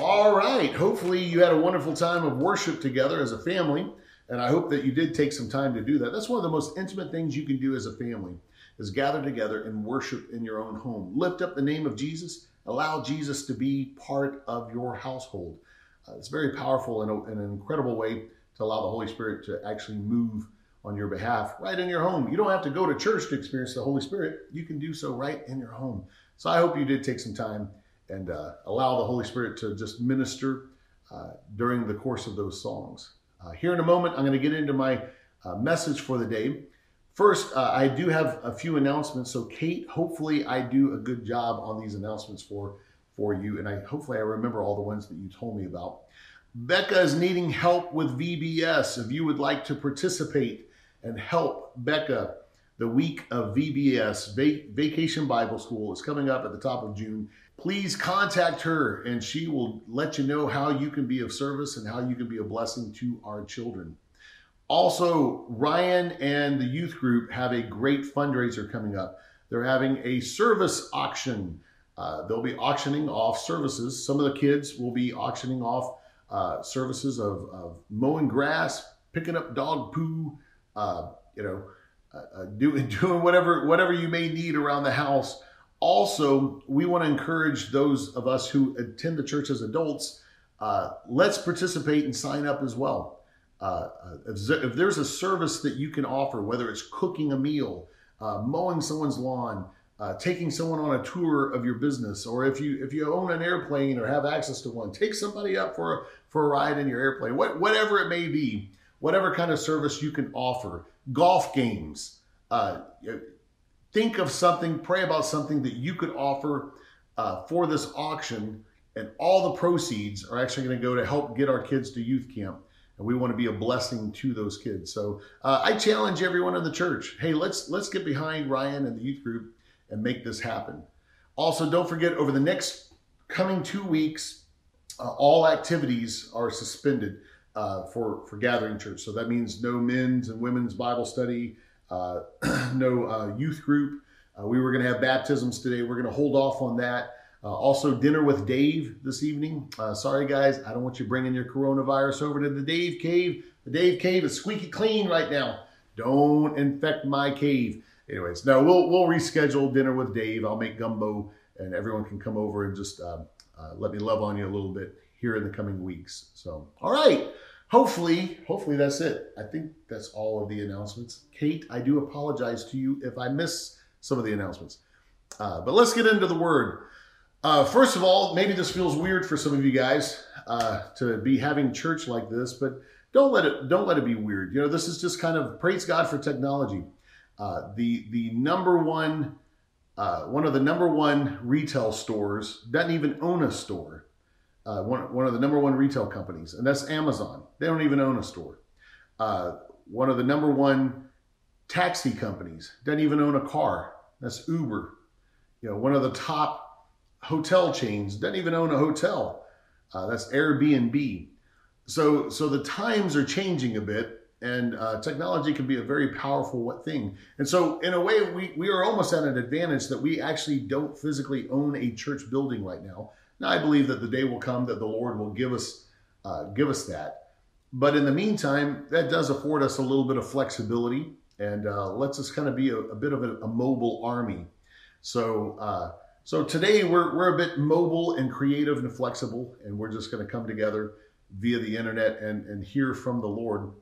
All right. Hopefully, you had a wonderful time of worship together as a family, and I hope that you did take some time to do that. That's one of the most intimate things you can do as a family is gather together and worship in your own home. Lift up the name of Jesus. Allow Jesus to be part of your household. Uh, it's very powerful and an incredible way to allow the Holy Spirit to actually move on your behalf right in your home. You don't have to go to church to experience the Holy Spirit. You can do so right in your home. So I hope you did take some time and uh, allow the Holy Spirit to just minister uh, during the course of those songs. Uh, here in a moment, I'm going to get into my uh, message for the day. First, uh, I do have a few announcements. So, Kate, hopefully, I do a good job on these announcements for for you, and I hopefully I remember all the ones that you told me about. Becca is needing help with VBS. If you would like to participate and help Becca, the week of VBS, Va- Vacation Bible School, is coming up at the top of June please contact her and she will let you know how you can be of service and how you can be a blessing to our children. Also, Ryan and the youth group have a great fundraiser coming up. They're having a service auction. Uh, they'll be auctioning off services. Some of the kids will be auctioning off uh, services of, of, mowing grass, picking up dog poo, uh, you know, uh, doing doing whatever whatever you may need around the house also, we want to encourage those of us who attend the church as adults, uh, let's participate and sign up as well. Uh, if, if, there's a service that you can offer, whether it's cooking a meal, uh, mowing someone's lawn, uh, taking someone on a tour of your business, or if you if you own an airplane or have access to one, take somebody up for a, for a ride in your airplane. What, whatever it may be, whatever kind of service you can offer, golf games. Uh, think of something, pray about something that you could offer uh, for this auction, and all the proceeds are actually going to go to help get our kids to youth camp. And we want to be a blessing to those kids. So uh, I challenge everyone in the church. Hey, let's let's get behind Ryan and the youth group and make this happen. Also, don't forget over the next coming two weeks, uh, all activities are suspended uh, for for Gathering Church. So that means no men's and women's Bible study, uh, no uh, youth group. Uh, we were going to have baptisms today. We're going to hold off on that. also, dinner with Dave this evening. sorry, guys, I don't want you bringing your coronavirus over to the Dave Cave. The Dave Cave is squeaky clean right now. Don't infect my cave. Anyways, no, we'll we'll reschedule dinner with Dave. I'll make gumbo, and everyone can come over and just uh, uh, let me love on you a little bit here in the coming weeks. So, all right hopefully, hopefully that's it. I think that's all of the announcements. Kate, I do apologize to you if I miss some of the announcements. Uh, but let's get into the word. Uh, first of all, maybe this feels weird for some of you guys uh, to be having church like this, but don't let it don't let it be weird. You know, this is just kind of praise God for technology. Uh, the the number one uh, one of the number one retail stores doesn't even own a store uh, one, one of the number one retail companies, and that's Amazon. They don't even own a store. Uh, one of the number one taxi companies doesn't even own a car. That's Uber. You know, one of the top hotel chains doesn't even own a hotel. Uh, that's Airbnb. So, so the times are changing a bit, and uh, technology can be a very powerful thing. And so, in a way, we, we are almost at an advantage that we actually don't physically own a church building right now now, I believe that the day will come that the Lord will give us uh, give us that. But in the meantime, that does afford us a little bit of flexibility and uh, lets us kind of be a, a bit of a, a, mobile army. So, uh, so today we're, we're a bit mobile and creative and flexible, and we're just going to come together via the internet and, and hear from the Lord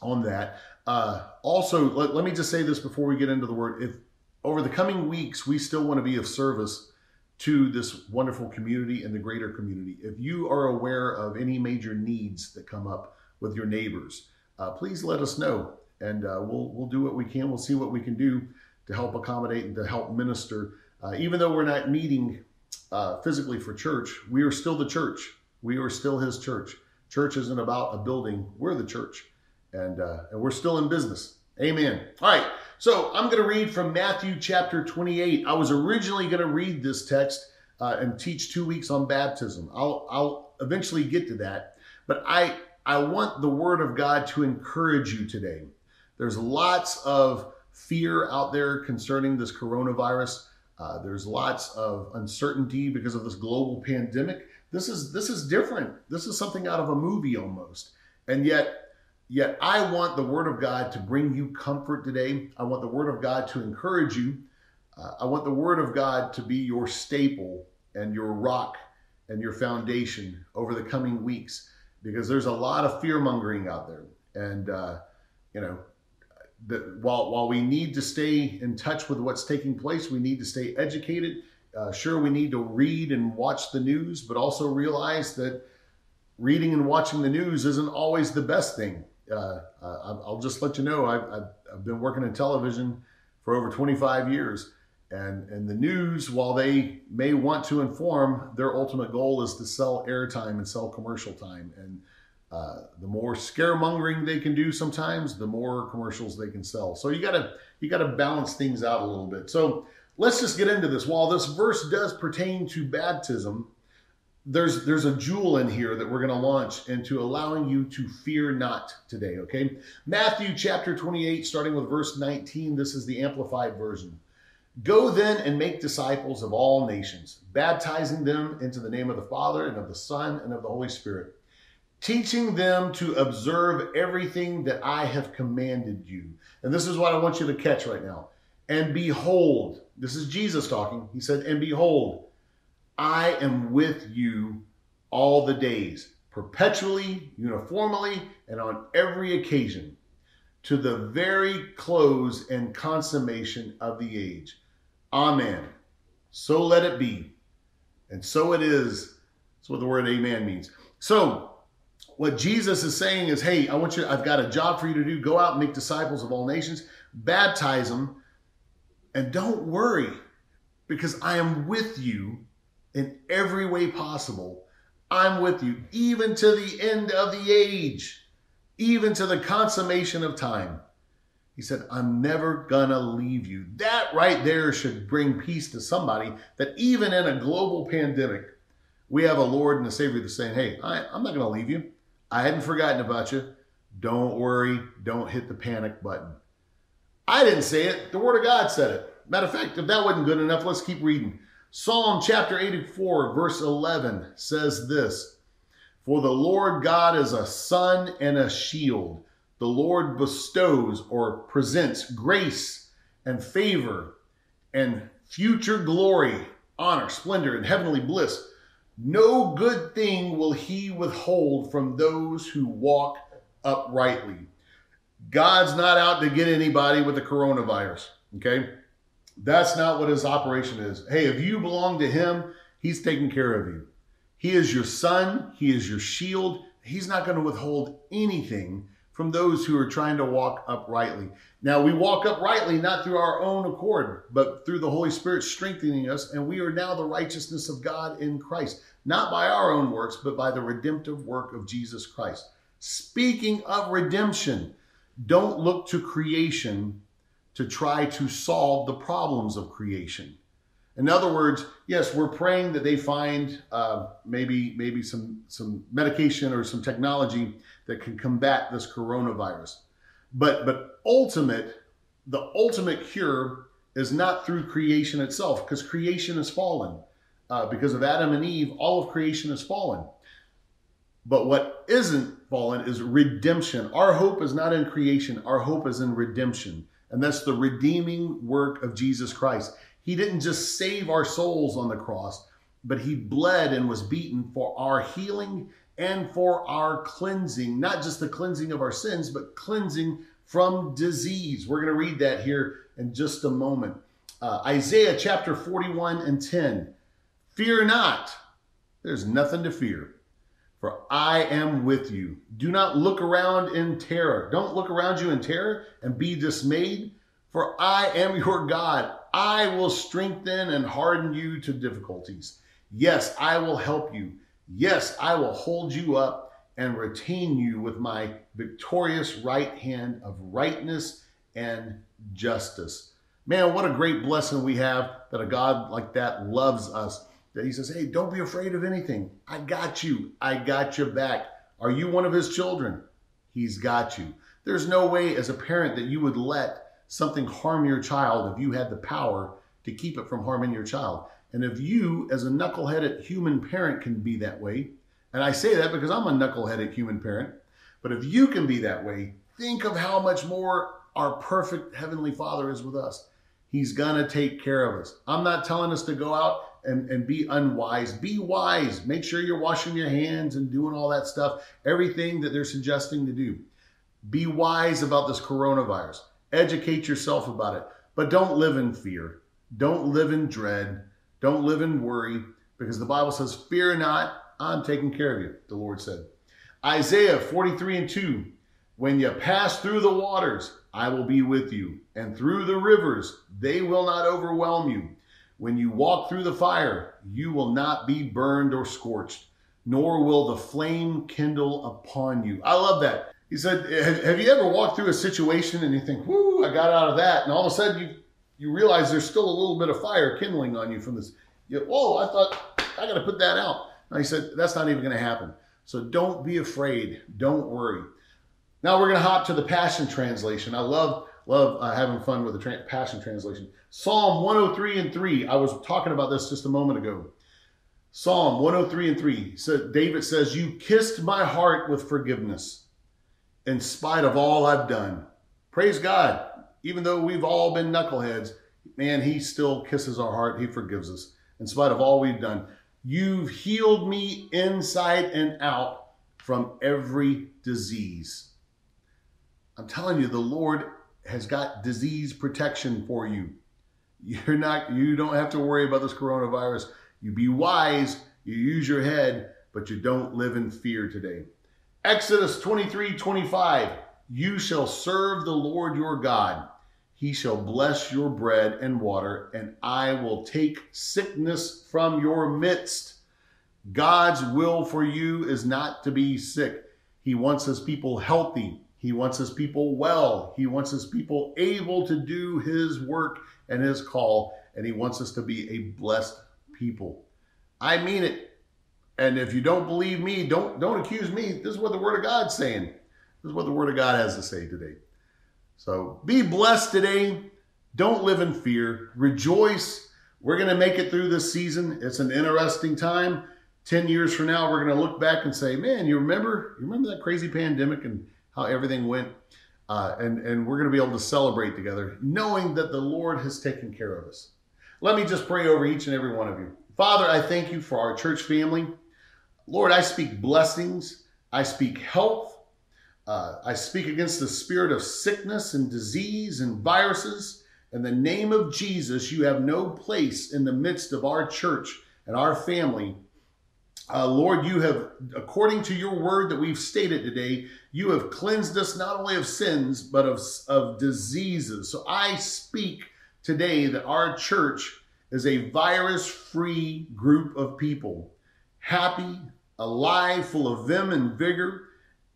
on that. Uh, also, let, let me just say this before we get into the word. If over the coming weeks we still want to be of service to this wonderful community and the greater community. If you are aware of any major needs that come up with your neighbors, uh, please let us know, and uh, we'll we'll do what we can. We'll see what we can do to help accommodate and to help minister. Uh, even though we're not meeting uh, physically for church, we are still the church. We are still His church. Church isn't about a building. We're the church, and uh, and we're still in business. Amen. All right. So I'm going to read from Matthew chapter 28. I was originally going to read this text uh, and teach two weeks on baptism. I'll, I'll eventually get to that. But I, I want the word of God to encourage you today. There's lots of fear out there concerning this coronavirus. Uh, there's lots of uncertainty because of this global pandemic This is this is different. This is something out of a movie almost. And yet yet I want the word of God to bring you comfort today. I want the word of God to encourage you. Uh, I want the word of God to be your staple and your rock and your foundation over the coming weeks because there's a lot of fear mongering out there. And, uh, you know, that while, while we need to stay in touch with what's taking place, we need to stay educated. Uh, sure, we need to read and watch the news, but also realize that reading and watching the news isn't always the best thing. Uh I'll just let you know, I've, I've been working in television for over 25 years. And, and the news, while they may want to inform, their ultimate goal is to sell airtime and sell commercial time. And uh, the more scaremongering they can do sometimes, the more commercials they can sell. So you gotta you gotta balance things out a little bit. So let's just get into this. While this verse does pertain to baptism, there's there's a jewel in here that we're going to launch into allowing you to fear not today okay matthew chapter 28 starting with verse 19 this is the amplified version Go then and make disciples of all nations, baptizing them into the name of the Father and of the Son and of the Holy Spirit, teaching them to observe everything that I have commanded you. And this is what I want you to catch right now. And behold, this is Jesus talking. He said, And behold, I am with you all the days, perpetually, uniformly, and on every occasion, to the very close and consummation of the age. Amen. So let it be. And so it is. That's what the word amen means. So, what Jesus is saying is, hey, I want you, I've got a job for you to do. Go out and make disciples of all nations, baptize them, and don't worry because I am with you in every way possible. I'm with you even to the end of the age, even to the consummation of time. He said, I'm never gonna leave you. That right there should bring peace to somebody that even in a global pandemic, we have a Lord and a Savior that's saying, Hey, I, I'm not gonna leave you. I hadn't forgotten about you. Don't worry. Don't hit the panic button. I didn't say it. The Word of God said it. Matter of fact, if that wasn't good enough, let's keep reading. Psalm chapter 84, verse 11 says this For the Lord God is a sun and a shield the Lord bestows or presents grace and favor and future glory, honor, splendor, and heavenly bliss. No good thing will he withhold from those who walk uprightly. God's not out to get anybody with the coronavirus, okay? That's not what his operation is. Hey, if you belong to him, he's taking care of you. He is your sun, he is your shield. He's not going to withhold anything from those who are trying to walk uprightly. Now, we walk uprightly not through our own accord, but through the Holy Spirit strengthening us, and we are now the righteousness of God in Christ, not by our own works, but by the redemptive work of Jesus Christ. Speaking of redemption, don't look to creation to try to solve the problems of creation. In other words, yes, we're praying that they find uh, maybe maybe some some medication or some technology that can combat this coronavirus. But but ultimate, the ultimate cure is not through creation itself, because creation is fallen. Uh, because of Adam and Eve, all of creation is fallen. But what isn't fallen is redemption. Our hope is not in creation, our hope is in redemption. And that's the redeeming work of Jesus Christ. He didn't just save our souls on the cross, but he bled and was beaten for our healing and for our cleansing, not just the cleansing of our sins, but cleansing from disease. We're going to read that here in just a moment. Uh, Isaiah chapter 41 and 10. Fear not, there's nothing to fear, for I am with you. Do not look around in terror. Don't look around you in terror and be dismayed, for I am your God. I will strengthen and harden you to difficulties. Yes, I will help you. Yes, I will hold you up and retain you with my victorious right hand of rightness and justice. Man, what a great blessing we have that a God like that loves us. That he says, Hey, don't be afraid of anything. I got you. I got your back. Are you one of his children? He's got you. There's no way as a parent that you would let something harm your child if you had the power to keep it from harming your child. And if you, as a knuckleheaded human parent, can be that way, and I say that because I'm a knuckleheaded human parent, but if you can be that way, think of how much more our perfect Heavenly Father is with us. He's to take care of us. I'm not telling us to go out and, and be unwise. Be wise. Make sure you're washing your hands and doing all that stuff, everything that they're suggesting to do. Be wise about this coronavirus. Educate yourself about it. But don't live in fear. Don't live in dread. Don't live in worry because the Bible says, Fear not, I'm taking care of you, the Lord said. Isaiah 43 and 2 When you pass through the waters, I will be with you, and through the rivers, they will not overwhelm you. When you walk through the fire, you will not be burned or scorched, nor will the flame kindle upon you. I love that. He said, Have you ever walked through a situation and you think, Whoo, I got out of that? And all of a sudden you, you realize there's still a little bit of fire kindling on you from this. You, Whoa, I thought I got to put that out. And he said, That's not even going to happen. So don't be afraid. Don't worry. Now we're going to hop to the Passion Translation. I love love uh, having fun with the tra- Passion Translation. Psalm 103 and 3. I was talking about this just a moment ago. Psalm 103 and 3. So David says, You kissed my heart with forgiveness in spite of all I've done. Praise God. Even though we've all been knuckleheads, man, he still kisses our heart. He forgives us in spite of all we've done. You've healed me inside and out from every disease. I'm telling you, the Lord has got disease protection for you. You're not, you don't have to worry about this coronavirus. You be wise, you use your head, but you don't live in fear today. Exodus 23 25. You shall serve the Lord your God. He shall bless your bread and water, and I will take sickness from your midst. God's will for you is not to be sick. He wants his people healthy. He wants his people well. He wants his people able to do his work and his call, and he wants us to be a blessed people. I mean it. And if you don't believe me, don't don't accuse me. This is what the word of God's saying. This is what the word of God has to say today. So be blessed today. Don't live in fear. Rejoice. We're going to make it through this season. It's an interesting time. 10 years from now, we're going to look back and say, man, you remember, you remember that crazy pandemic and how everything went. Uh, and, and we're going to be able to celebrate together, knowing that the Lord has taken care of us. Let me just pray over each and every one of you. Father, I thank you for our church family. Lord, I speak blessings. I speak health. Uh, I speak against the spirit of sickness and disease and viruses. In the name of Jesus, you have no place in the midst of our church and our family uh, Lord, you have, according to your word that we've stated today, you have cleansed us not only of sins, but of, of diseases. So I speak today that our church is a virus free group of people, happy, alive, full of vim and vigor.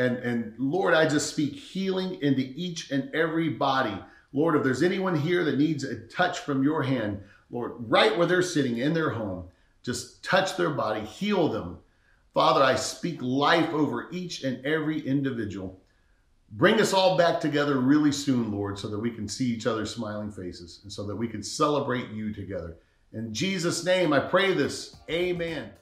And, and Lord, I just speak healing into each and every body. Lord, if there's anyone here that needs a touch from your hand, Lord, right where they're sitting in their home, just touch their body, heal them. Father, I speak life over each and every individual. Bring us all back together really soon, Lord, so that we can see each other's smiling faces and so that we can celebrate you together. In Jesus' name, I pray this. Amen.